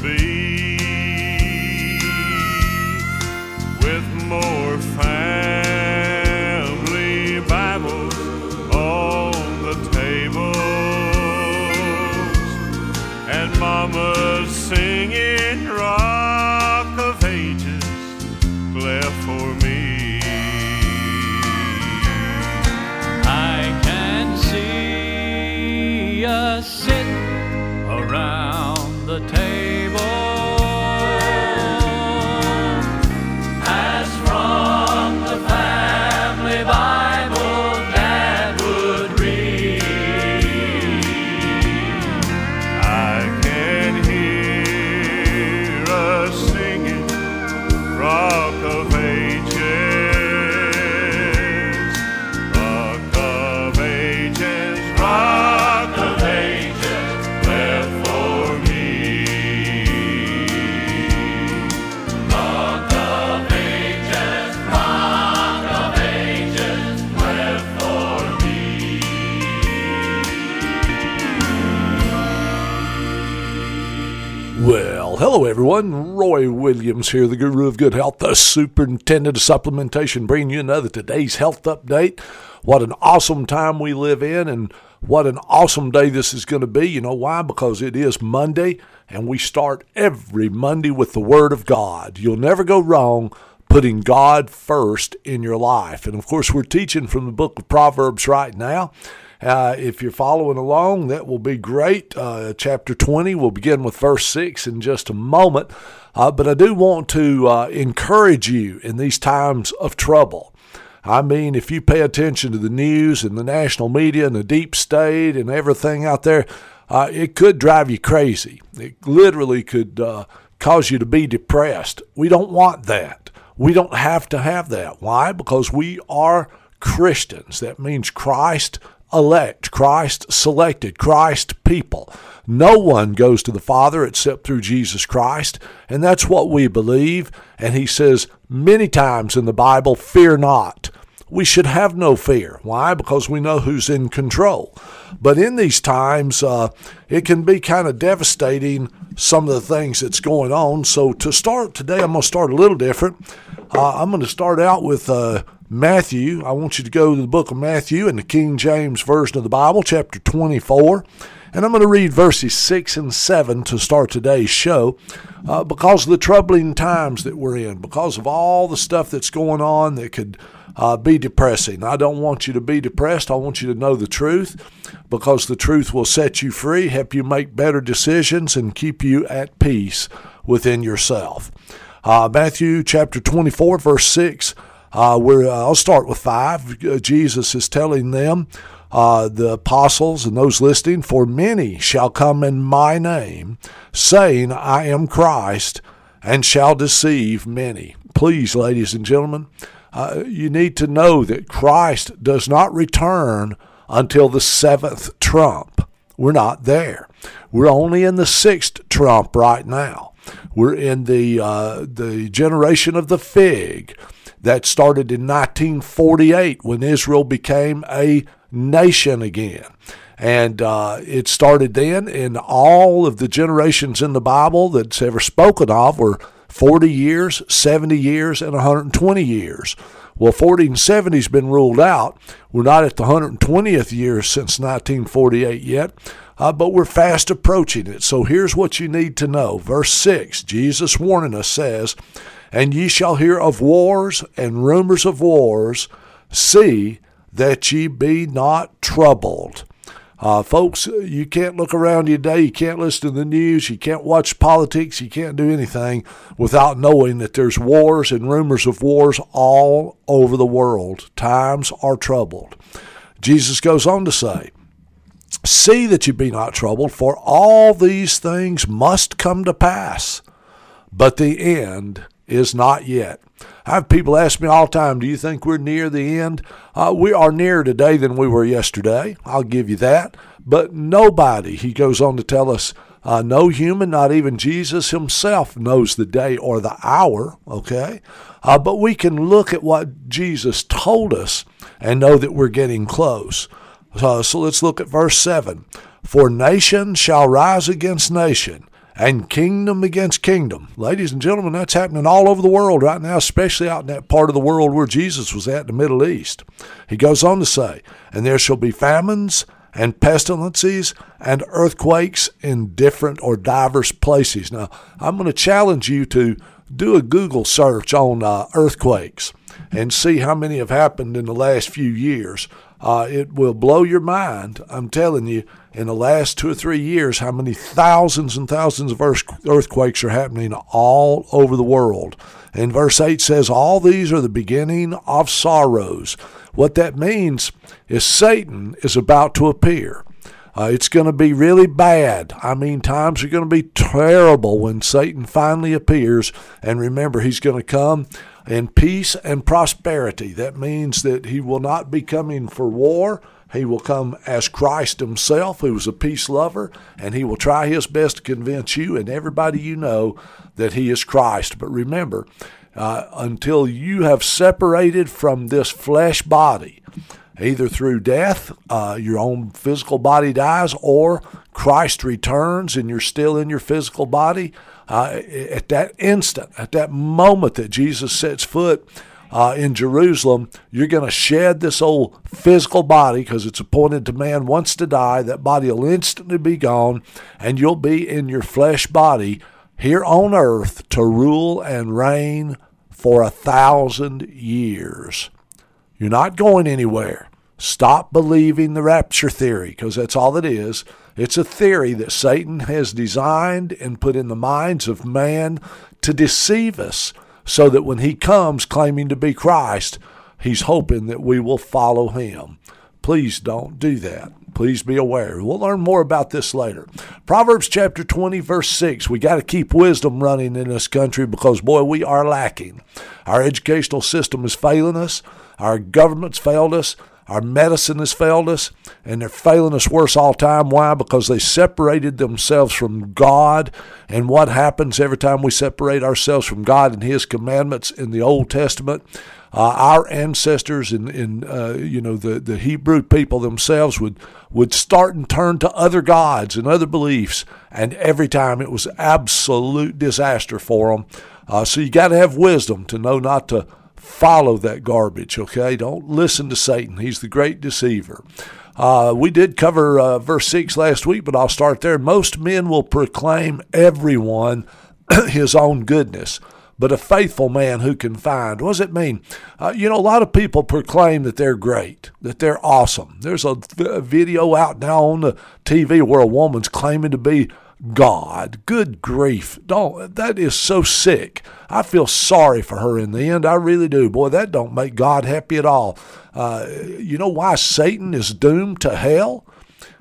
be hello everyone. Roy Williams here, the guru of good health, the superintendent of supplementation, bringing you another today's health update. What an awesome time we live in, and what an awesome day this is going to be. You know why? Because it is Monday, and we start every Monday with the Word of God. You'll never go wrong putting God first in your life. And of course, we're teaching from the book of Proverbs right now. Uh, if you're following along, that will be great. Uh, chapter 20, we'll begin with verse 6 in just a moment. Uh, but I do want to uh, encourage you in these times of trouble. I mean, if you pay attention to the news and the national media and the deep state and everything out there, uh, it could drive you crazy. It literally could uh, cause you to be depressed. We don't want that. We don't have to have that. Why? Because we are Christians. That means Christ elect, Christ selected, Christ people. No one goes to the Father except through Jesus Christ, and that's what we believe. And he says many times in the Bible, fear not. We should have no fear. Why? Because we know who's in control. But in these times, uh, it can be kind of devastating some of the things that's going on. So to start today, I'm going to start a little different. Uh, I'm going to start out with uh, Matthew. I want you to go to the book of Matthew in the King James Version of the Bible, chapter 24. And I'm going to read verses 6 and 7 to start today's show uh, because of the troubling times that we're in, because of all the stuff that's going on that could uh, be depressing. I don't want you to be depressed. I want you to know the truth because the truth will set you free, help you make better decisions, and keep you at peace within yourself. Uh, Matthew chapter 24, verse 6. Uh, where uh, I'll start with five. Uh, Jesus is telling them, uh, the apostles and those listening, for many shall come in my name, saying, I am Christ, and shall deceive many. Please, ladies and gentlemen, uh, you need to know that Christ does not return until the seventh trump. We're not there. We're only in the sixth trump right now. We're in the uh, the generation of the fig that started in 1948 when Israel became a nation again. And uh, it started then, and all of the generations in the Bible that's ever spoken of were 40 years, 70 years, and 120 years. Well, 40 and 70 has been ruled out. We're not at the 120th year since 1948 yet, uh, but we're fast approaching it. So here's what you need to know. Verse 6, Jesus warning us says, And ye shall hear of wars and rumors of wars. See that ye be not troubled. Uh, folks, you can't look around you today. You can't listen to the news. You can't watch politics. You can't do anything without knowing that there's wars and rumors of wars all over the world. Times are troubled. Jesus goes on to say, See that you be not troubled, for all these things must come to pass, but the end is not yet. I have people ask me all the time, do you think we're near the end? Uh, we are nearer today than we were yesterday. I'll give you that. But nobody, he goes on to tell us, uh, no human, not even Jesus himself, knows the day or the hour, okay? Uh, but we can look at what Jesus told us and know that we're getting close. Uh, so let's look at verse 7. For nation shall rise against nation and kingdom against kingdom. Ladies and gentlemen, that's happening all over the world right now, especially out in that part of the world where Jesus was at, the Middle East. He goes on to say, And there shall be famines and pestilences and earthquakes in different or diverse places. Now, I'm going to challenge you to do a Google search on uh, earthquakes and see how many have happened in the last few years. Uh, it will blow your mind. I'm telling you, in the last two or three years, how many thousands and thousands of earthquakes are happening all over the world. And verse 8 says, All these are the beginning of sorrows. What that means is Satan is about to appear. Uh, it's going to be really bad. I mean, times are going to be terrible when Satan finally appears. And remember, he's going to come in peace and prosperity. That means that he will not be coming for war. He will come as Christ himself, who was a peace lover, and he will try his best to convince you and everybody you know that he is Christ. But remember, uh, until you have separated from this flesh body, either through death, uh, your own physical body dies, or Christ returns and you're still in your physical body, uh, at that instant, at that moment that Jesus sets foot uh, in Jerusalem, you're going to shed this old physical body because it's appointed to man once to die. That body will instantly be gone, and you'll be in your flesh body here on earth to rule and reign for a thousand years. You're not going anywhere. Stop believing the rapture theory because that's all it is. It's a theory that Satan has designed and put in the minds of man to deceive us so that when he comes claiming to be Christ, he's hoping that we will follow him. Please don't do that. Please be aware. We'll learn more about this later. Proverbs chapter 20, verse 6. We got to keep wisdom running in this country because, boy, we are lacking. Our educational system is failing us, our government's failed us, our medicine has failed us, and they're failing us worse all time. Why? Because they separated themselves from God. And what happens every time we separate ourselves from God and His commandments in the Old Testament? Uh, our ancestors and, in, in uh, you know the, the Hebrew people themselves would would start and turn to other gods and other beliefs, and every time it was absolute disaster for them. Uh, so you got to have wisdom to know not to follow that garbage, okay? Don't listen to Satan. He's the great deceiver. Uh, we did cover uh, verse 6 last week, but I'll start there. Most men will proclaim everyone his own goodness, but a faithful man who can find. What does it mean? Uh, you know, a lot of people proclaim that they're great, that they're awesome. There's a, a video out now on the TV where a woman's claiming to be God. Good grief. Don't that is so sick. I feel sorry for her in the end. I really do. Boy, that don't make God happy at all. Uh, you know why Satan is doomed to hell?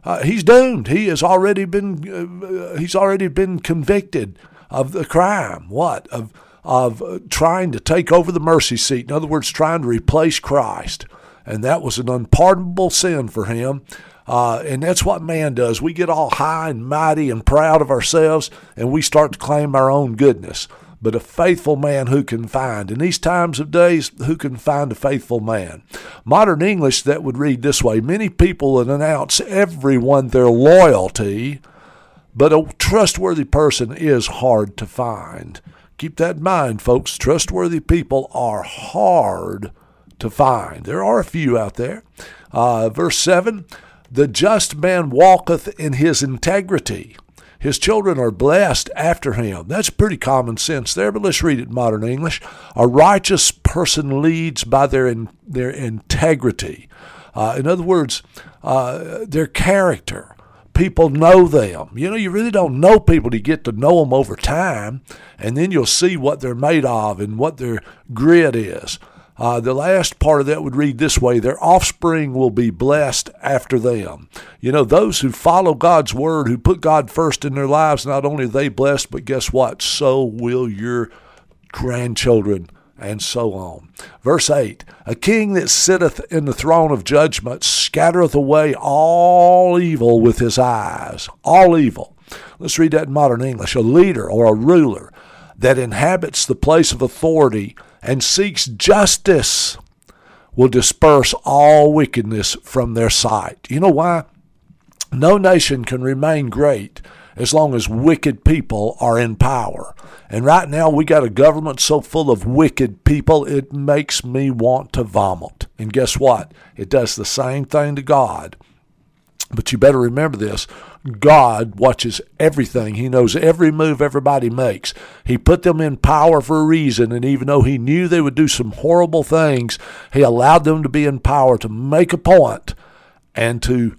Uh, he's doomed. He has already been uh, he's already been convicted of the crime. What? Of of trying to take over the mercy seat. In other words, trying to replace Christ. And that was an unpardonable sin for him. Uh, and that's what man does. We get all high and mighty and proud of ourselves, and we start to claim our own goodness. But a faithful man who can find. In these times of days, who can find a faithful man? Modern English that would read this way Many people would announce everyone their loyalty, but a trustworthy person is hard to find. Keep that in mind, folks. Trustworthy people are hard to find. There are a few out there. Uh, verse 7 The just man walketh in his integrity. His children are blessed after him. That's pretty common sense there, but let's read it in modern English. A righteous person leads by their, in, their integrity. Uh, in other words, uh, their character. People know them. You know, you really don't know people to get to know them over time, and then you'll see what they're made of and what their grit is. Uh, the last part of that would read this way Their offspring will be blessed after them. You know, those who follow God's word, who put God first in their lives, not only are they blessed, but guess what? So will your grandchildren, and so on. Verse 8 A king that sitteth in the throne of judgment scattereth away all evil with his eyes. All evil. Let's read that in modern English. A leader or a ruler that inhabits the place of authority and seeks justice will disperse all wickedness from their sight. You know why? No nation can remain great as long as wicked people are in power. And right now, we got a government so full of wicked people, it makes me want to vomit. And guess what? It does the same thing to God. But you better remember this God watches everything. He knows every move everybody makes. He put them in power for a reason, and even though He knew they would do some horrible things, He allowed them to be in power to make a point and to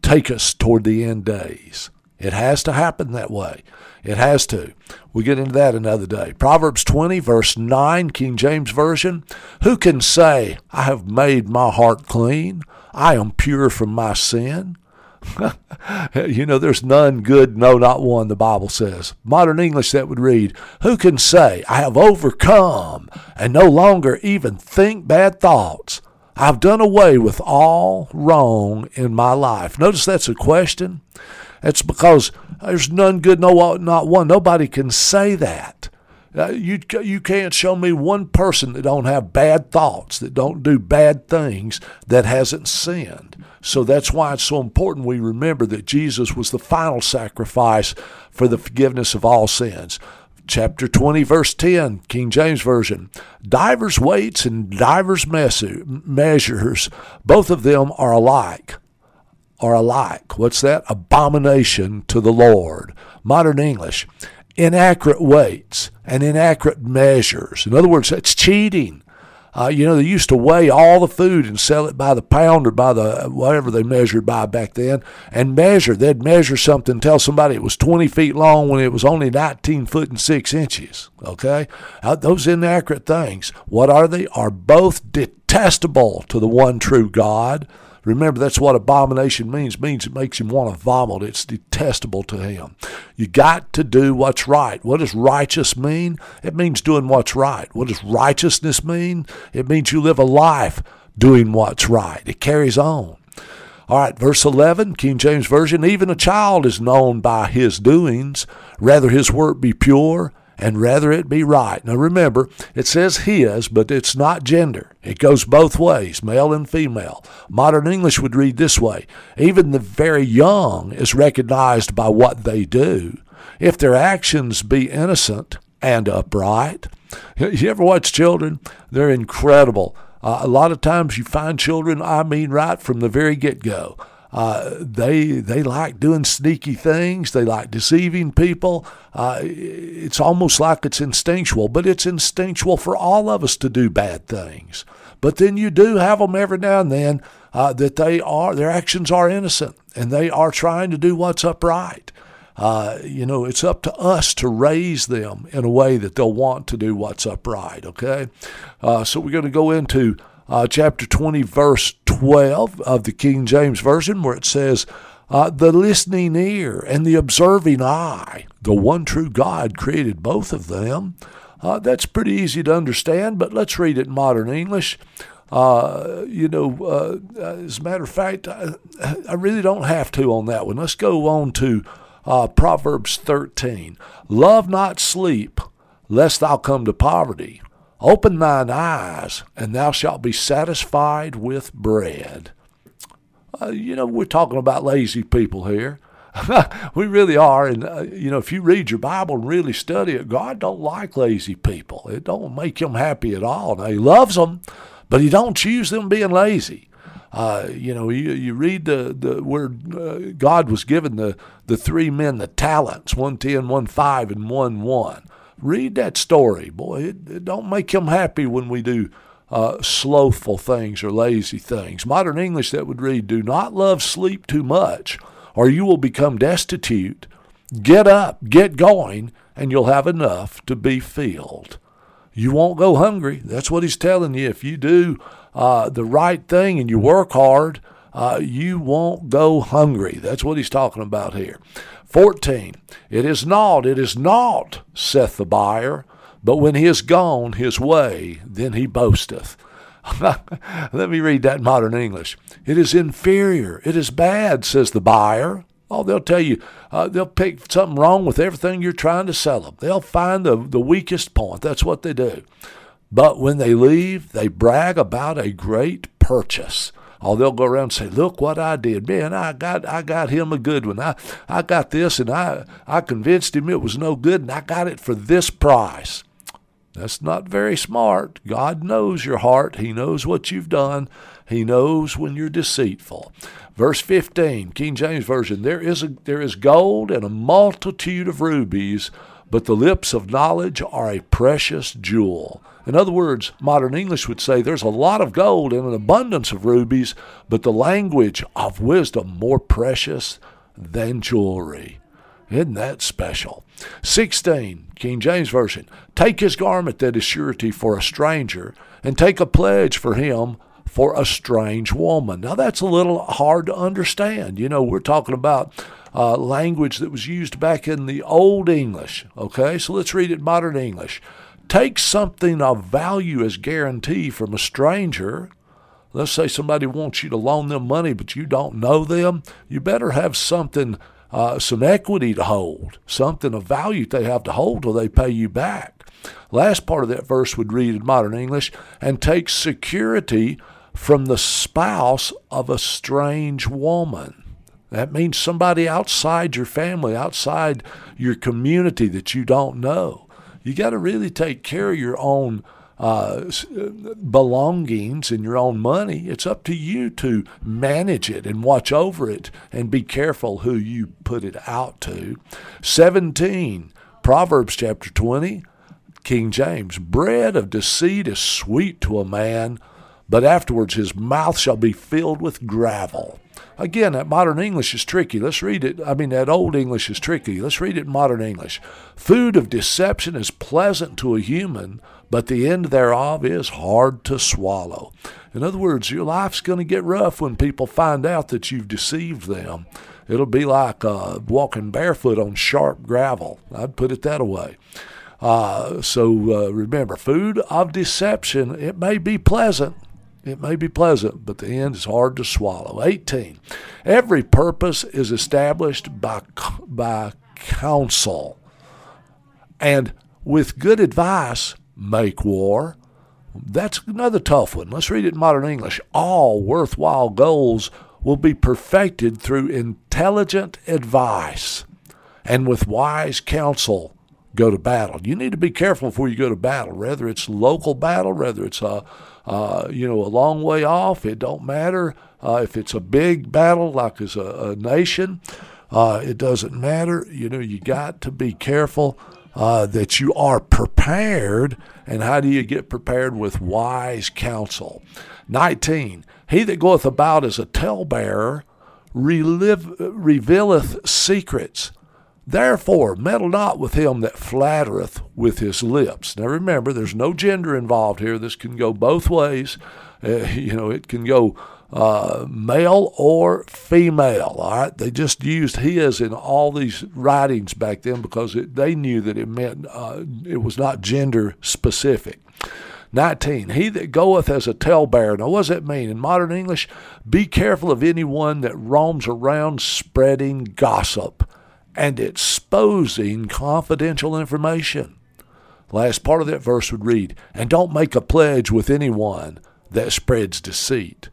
take us toward the end days. It has to happen that way. It has to. We get into that another day. Proverbs 20, verse 9, King James Version. Who can say, I have made my heart clean? I am pure from my sin? you know, there's none good, no, not one, the Bible says. Modern English, that would read, Who can say, I have overcome and no longer even think bad thoughts? I've done away with all wrong in my life. Notice that's a question. It's because there's none good, no, not one. Nobody can say that. Uh, you you can't show me one person that don't have bad thoughts, that don't do bad things, that hasn't sinned. So that's why it's so important we remember that Jesus was the final sacrifice for the forgiveness of all sins. Chapter 20, verse 10, King James Version. Divers weights and divers measures, both of them are alike are alike. What's that? Abomination to the Lord. Modern English. Inaccurate weights and inaccurate measures. In other words, it's cheating. Uh, you know, they used to weigh all the food and sell it by the pound or by the whatever they measured by back then, and measure. They'd measure something, tell somebody it was 20 feet long when it was only 19 foot and six inches. Okay, uh, those inaccurate things. What are they? Are both detestable to the one true God. Remember, that's what abomination means. It means it makes him want to vomit. It's detestable to him. You got to do what's right. What does righteous mean? It means doing what's right. What does righteousness mean? It means you live a life doing what's right. It carries on. All right, verse 11, King James Version, even a child is known by his doings. Rather his work be pure and rather it be right. Now remember, it says his, but it's not gender. It goes both ways, male and female. Modern English would read this way Even the very young is recognized by what they do. If their actions be innocent and upright. You ever watch children? They're incredible. Uh, a lot of times you find children, I mean, right from the very get go. Uh, they they like doing sneaky things. They like deceiving people. Uh, it's almost like it's instinctual, but it's instinctual for all of us to do bad things. But then you do have them every now and then uh, that they are their actions are innocent and they are trying to do what's upright. Uh, you know, it's up to us to raise them in a way that they'll want to do what's upright. Okay, uh, so we're going to go into uh, chapter 20, verse 12 of the King James Version, where it says, uh, The listening ear and the observing eye, the one true God created both of them. Uh, that's pretty easy to understand, but let's read it in modern English. Uh, you know, uh, as a matter of fact, I, I, really don't have to on that one. Let's go on to uh, Proverbs 13. Love not sleep, lest thou come to poverty. Open thine eyes, and thou shalt be satisfied with bread. Uh, you know, we're talking about lazy people here. we really are. And, uh, you know, if you read your Bible and really study it, God don't like lazy people. It don't make him happy at all. Now, he loves them, but he don't choose them being lazy. Uh, you know, you, you read the, the where uh, God was given the, the three men the talents, one ten, one five, and one one. Read that story, boy. It, it don't make him happy when we do uh, slothful things or lazy things. Modern English that would read, "Do not love sleep too much, or you will become destitute. Get up, get going, and you'll have enough to be filled." You won't go hungry. That's what he's telling you. If you do uh, the right thing and you work hard, uh, you won't go hungry. That's what he's talking about here. 14. It is naught, it is naught, saith the buyer, but when he is gone his way, then he boasteth. Let me read that in modern English. It is inferior, it is bad, says the buyer. Oh, they'll tell you, uh, they'll pick something wrong with everything you're trying to sell them. They'll find the, the weakest point. That's what they do. But when they leave, they brag about a great purchase. Oh, they'll go around and say, "Look what I did, man! I got I got him a good one. I I got this, and I I convinced him it was no good, and I got it for this price." That's not very smart. God knows your heart. He knows what you've done. He knows when you're deceitful. Verse 15, King James Version, there is, a, there is gold and a multitude of rubies, but the lips of knowledge are a precious jewel. In other words, modern English would say there's a lot of gold and an abundance of rubies, but the language of wisdom more precious than jewelry. Isn't that special? 16, King James Version. Take his garment that is surety for a stranger, and take a pledge for him for a strange woman. Now, that's a little hard to understand. You know, we're talking about uh, language that was used back in the Old English. Okay, so let's read it modern English take something of value as guarantee from a stranger. Let's say somebody wants you to loan them money, but you don't know them. You better have something, uh, some equity to hold, something of value they have to hold till they pay you back. Last part of that verse would read in modern English, and take security from the spouse of a strange woman. That means somebody outside your family, outside your community that you don't know you got to really take care of your own uh, belongings and your own money. It's up to you to manage it and watch over it and be careful who you put it out to. 17, Proverbs chapter 20, King James. Bread of deceit is sweet to a man, but afterwards his mouth shall be filled with gravel. Again, that modern English is tricky. Let's read it. I mean, that old English is tricky. Let's read it in modern English. Food of deception is pleasant to a human, but the end thereof is hard to swallow. In other words, your life's going to get rough when people find out that you've deceived them. It'll be like uh, walking barefoot on sharp gravel. I'd put it that way. Uh, so uh, remember, food of deception, it may be pleasant, it may be pleasant, but the end is hard to swallow. 18. Every purpose is established by, by counsel. And with good advice, make war. That's another tough one. Let's read it in modern English. All worthwhile goals will be perfected through intelligent advice and with wise counsel go to battle. You need to be careful before you go to battle, whether it's local battle, whether it's a uh, you know, a long way off. It don't matter uh, if it's a big battle like as a, a nation. Uh, it doesn't matter. You know, you got to be careful uh, that you are prepared. And how do you get prepared with wise counsel? 19. He that goeth about as a talebearer relive, revealeth secrets. Therefore, meddle not with him that flattereth with his lips. Now remember, there's no gender involved here. This can go both ways. Uh, you know, it can go uh, male or female. All right, they just used his in all these writings back then because it, they knew that it meant uh, it was not gender specific. 19. He that goeth as a talebearer. Now, what does that mean? In modern English, be careful of anyone that roams around spreading gossip and exposing confidential information. Last part of that verse would read, and don't make a pledge with anyone that spreads deceit.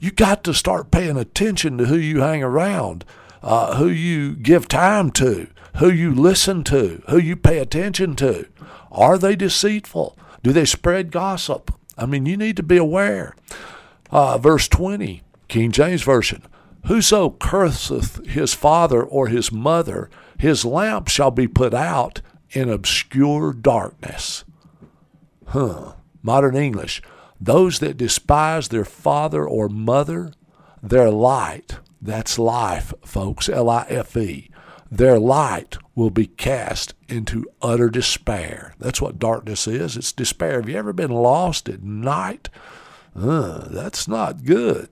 You got to start paying attention to who you hang around, uh, who you give time to, who you listen to, who you pay attention to. Are they deceitful? Do they spread gossip? I mean, you need to be aware. Uh, verse 20, King James Version. Whoso curseth his father or his mother, his lamp shall be put out in obscure darkness. Huh. Modern English. Those that despise their father or mother, their light, that's life, folks, L I F E, their light will be cast into utter despair. That's what darkness is. It's despair. Have you ever been lost at night? Uh, that's not good.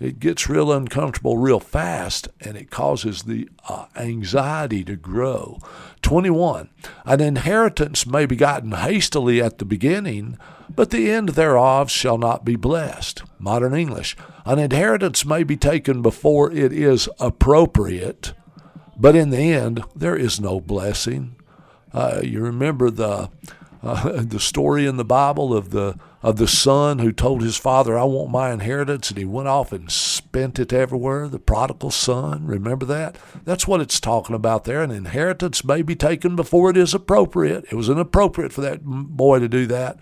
It gets real uncomfortable real fast and it causes the uh, anxiety to grow. 21. An inheritance may be gotten hastily at the beginning, but the end thereof shall not be blessed. Modern English. An inheritance may be taken before it is appropriate, but in the end, there is no blessing. Uh, you remember the uh, the story in the Bible of the of the son who told his father, "I want my inheritance," and he went off and spent it everywhere. The prodigal son. Remember that? That's what it's talking about there. An inheritance may be taken before it is appropriate. It was inappropriate for that boy to do that,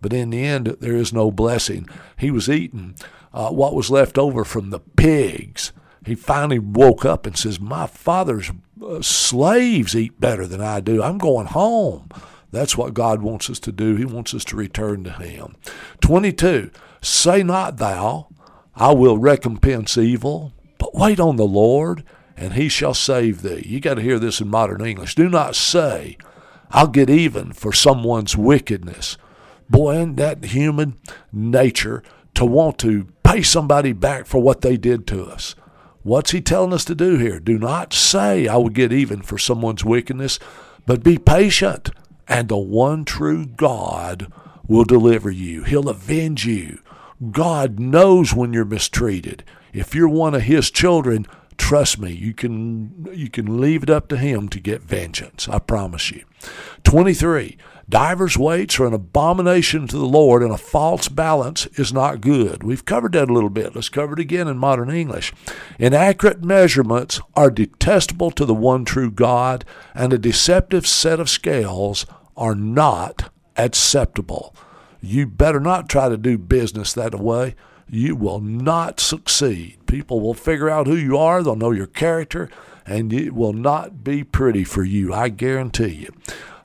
but in the end, there is no blessing. He was eating uh, what was left over from the pigs he finally woke up and says, My father's uh, slaves eat better than I do. I'm going home. That's what God wants us to do. He wants us to return to Him. 22. Say not thou, I will recompense evil, but wait on the Lord, and He shall save thee. You got to hear this in modern English. Do not say, I'll get even for someone's wickedness. Boy, isn't that human nature to want to pay somebody back for what they did to us? What's he telling us to do here? Do not say, I will get even for someone's wickedness, but be patient, and the one true God will deliver you. He'll avenge you. God knows when you're mistreated. If you're one of his children, trust me, you can you can leave it up to him to get vengeance. I promise you. 23. Divers weights are an abomination to the Lord, and a false balance is not good. We've covered that a little bit. Let's cover it again in modern English. Inaccurate measurements are detestable to the one true God, and a deceptive set of scales are not acceptable. You better not try to do business that way. You will not succeed. People will figure out who you are, they'll know your character, and it will not be pretty for you, I guarantee you.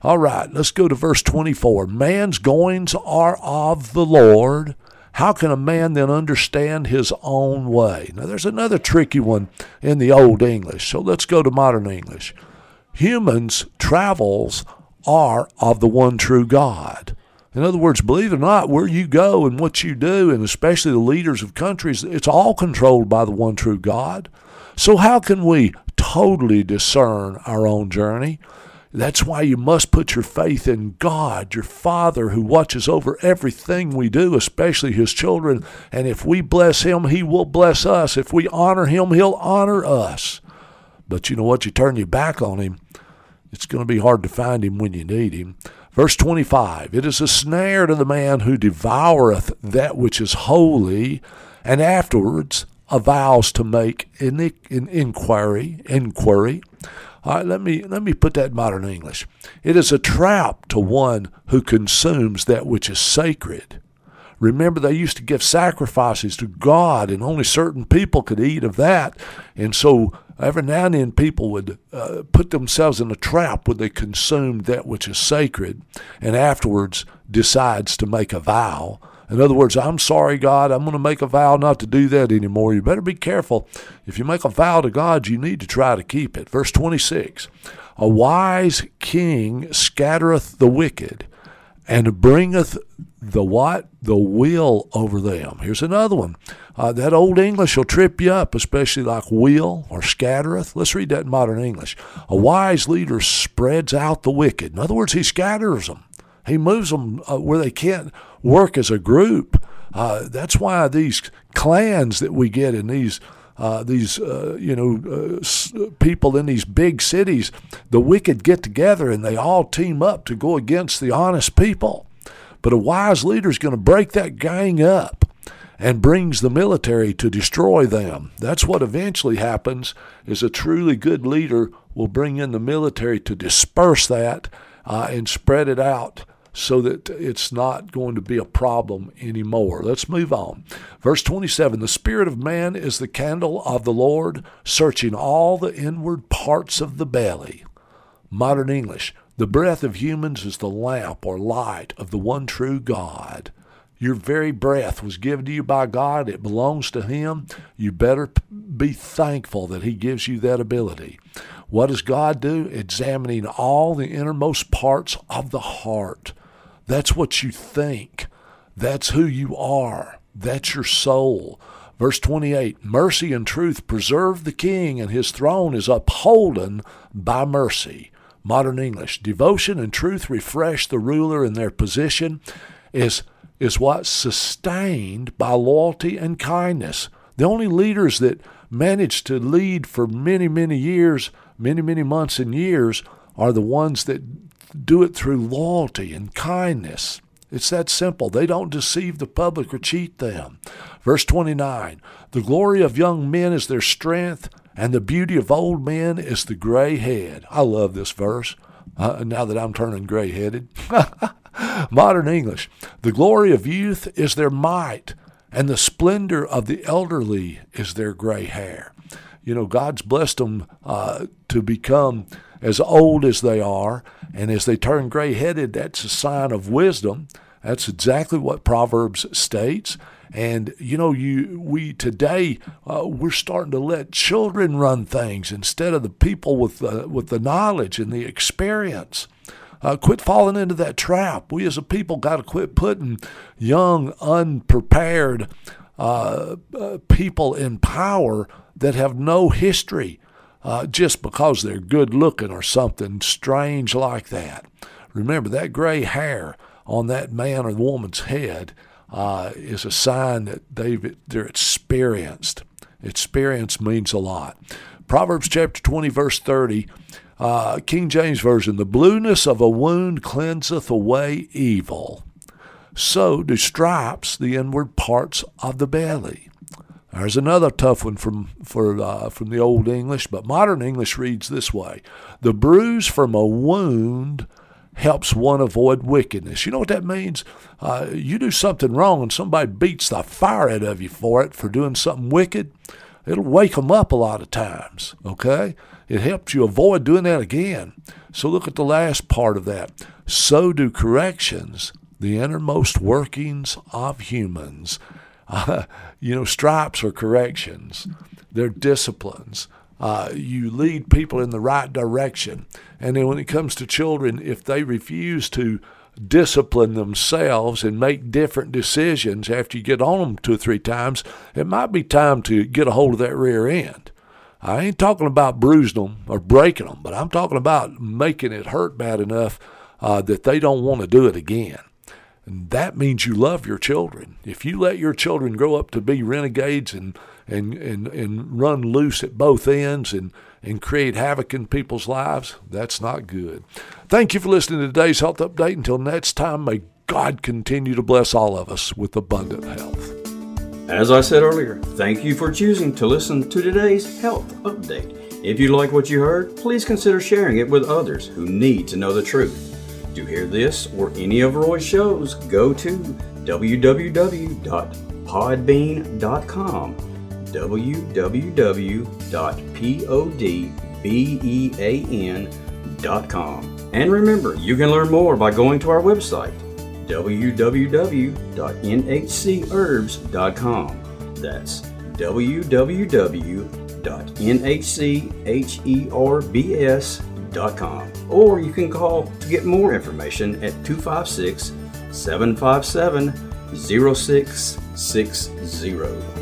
All right, let's go to verse 24. Man's goings are of the Lord. How can a man then understand his own way? Now, there's another tricky one in the Old English, so let's go to modern English. Humans' travels are of the one true God. In other words, believe it or not, where you go and what you do, and especially the leaders of countries, it's all controlled by the one true God. So, how can we totally discern our own journey? That's why you must put your faith in God, your Father, who watches over everything we do, especially His children. And if we bless Him, He will bless us. If we honor Him, He'll honor us. But you know what? You turn your back on Him, it's going to be hard to find Him when you need Him. Verse 25 It is a snare to the man who devoureth that which is holy, and afterwards avows to make an inquiry. inquiry. All right, let me let me put that in modern English. It is a trap to one who consumes that which is sacred. Remember, they used to give sacrifices to God, and only certain people could eat of that. And so, every now and then, people would uh, put themselves in a trap where they consumed that which is sacred, and afterwards decides to make a vow in other words, I'm sorry, God, I'm going to make a vow not to do that anymore. You better be careful. If you make a vow to God, you need to try to keep it. Verse 26 A wise king scattereth the wicked and bringeth the what? The will over them. Here's another one. Uh, that old English will trip you up, especially like will or scattereth. Let's read that in modern English. A wise leader spreads out the wicked. In other words, he scatters them. He moves them uh, where they can't work as a group. Uh, that's why these clans that we get in these uh, these uh, you know uh, s- people in these big cities, the wicked get together and they all team up to go against the honest people. But a wise leader is going to break that gang up and brings the military to destroy them. That's what eventually happens. Is a truly good leader will bring in the military to disperse that uh, and spread it out so that it's not going to be a problem anymore. Let's move on. Verse 27 The Spirit of man is the candle of the Lord, searching all the inward parts of the belly. Modern English The breath of humans is the lamp or light of the one true God. Your very breath was given to you by God. It belongs to Him. You better be thankful that He gives you that ability. What does God do? Examining all the innermost parts of the heart. That's what you think. That's who you are. That's your soul. Verse 28 Mercy and truth preserve the king, and his throne is upholden by mercy. Modern English. Devotion and truth refresh the ruler in their position, is, is what sustained by loyalty and kindness. The only leaders that manage to lead for many, many years, many, many months and years, are the ones that do it through loyalty and kindness. It's that simple. They don't deceive the public or cheat them. Verse 29 The glory of young men is their strength, and the beauty of old men is the gray head. I love this verse uh, now that I'm turning gray headed. Modern English The glory of youth is their might, and the splendor of the elderly is their gray hair. You know, God's blessed them uh, to become as old as they are, and as they turn gray headed, that's a sign of wisdom. That's exactly what Proverbs states. And you know, you we today uh, we're starting to let children run things instead of the people with the with the knowledge and the experience. Uh, quit falling into that trap. We as a people got to quit putting young, unprepared uh, uh, people in power that have no history uh, just because they're good looking or something strange like that. Remember, that gray hair on that man or woman's head uh, is a sign that they've, they're experienced. Experience means a lot. Proverbs chapter 20, verse 30, uh, King James Version The blueness of a wound cleanseth away evil. So do stripes the inward parts of the belly. There's another tough one from for uh, from the old English, but modern English reads this way: "The bruise from a wound helps one avoid wickedness." You know what that means? Uh, you do something wrong, and somebody beats the fire out of you for it for doing something wicked. It'll wake them up a lot of times. Okay, it helps you avoid doing that again. So look at the last part of that. So do corrections, the innermost workings of humans. Uh, you know, stripes are corrections, they're disciplines. Uh, you lead people in the right direction. And then when it comes to children, if they refuse to discipline themselves and make different decisions after you get on them two or three times, it might be time to get a hold of that rear end. I ain't talking about bruising them or breaking them, but I'm talking about making it hurt bad enough uh, that they don't want to do it again. That means you love your children. If you let your children grow up to be renegades and, and, and, and run loose at both ends and, and create havoc in people's lives, that's not good. Thank you for listening to today's health update. Until next time, may God continue to bless all of us with abundant health. As I said earlier, thank you for choosing to listen to today's health update. If you like what you heard, please consider sharing it with others who need to know the truth. To hear this or any of Roy's shows, go to www.podbean.com. www.podbean.com. And remember, you can learn more by going to our website, www.nhcherbs.com. That's www.nhcherbs.com. Or you can call to get more information at 256 757 0660.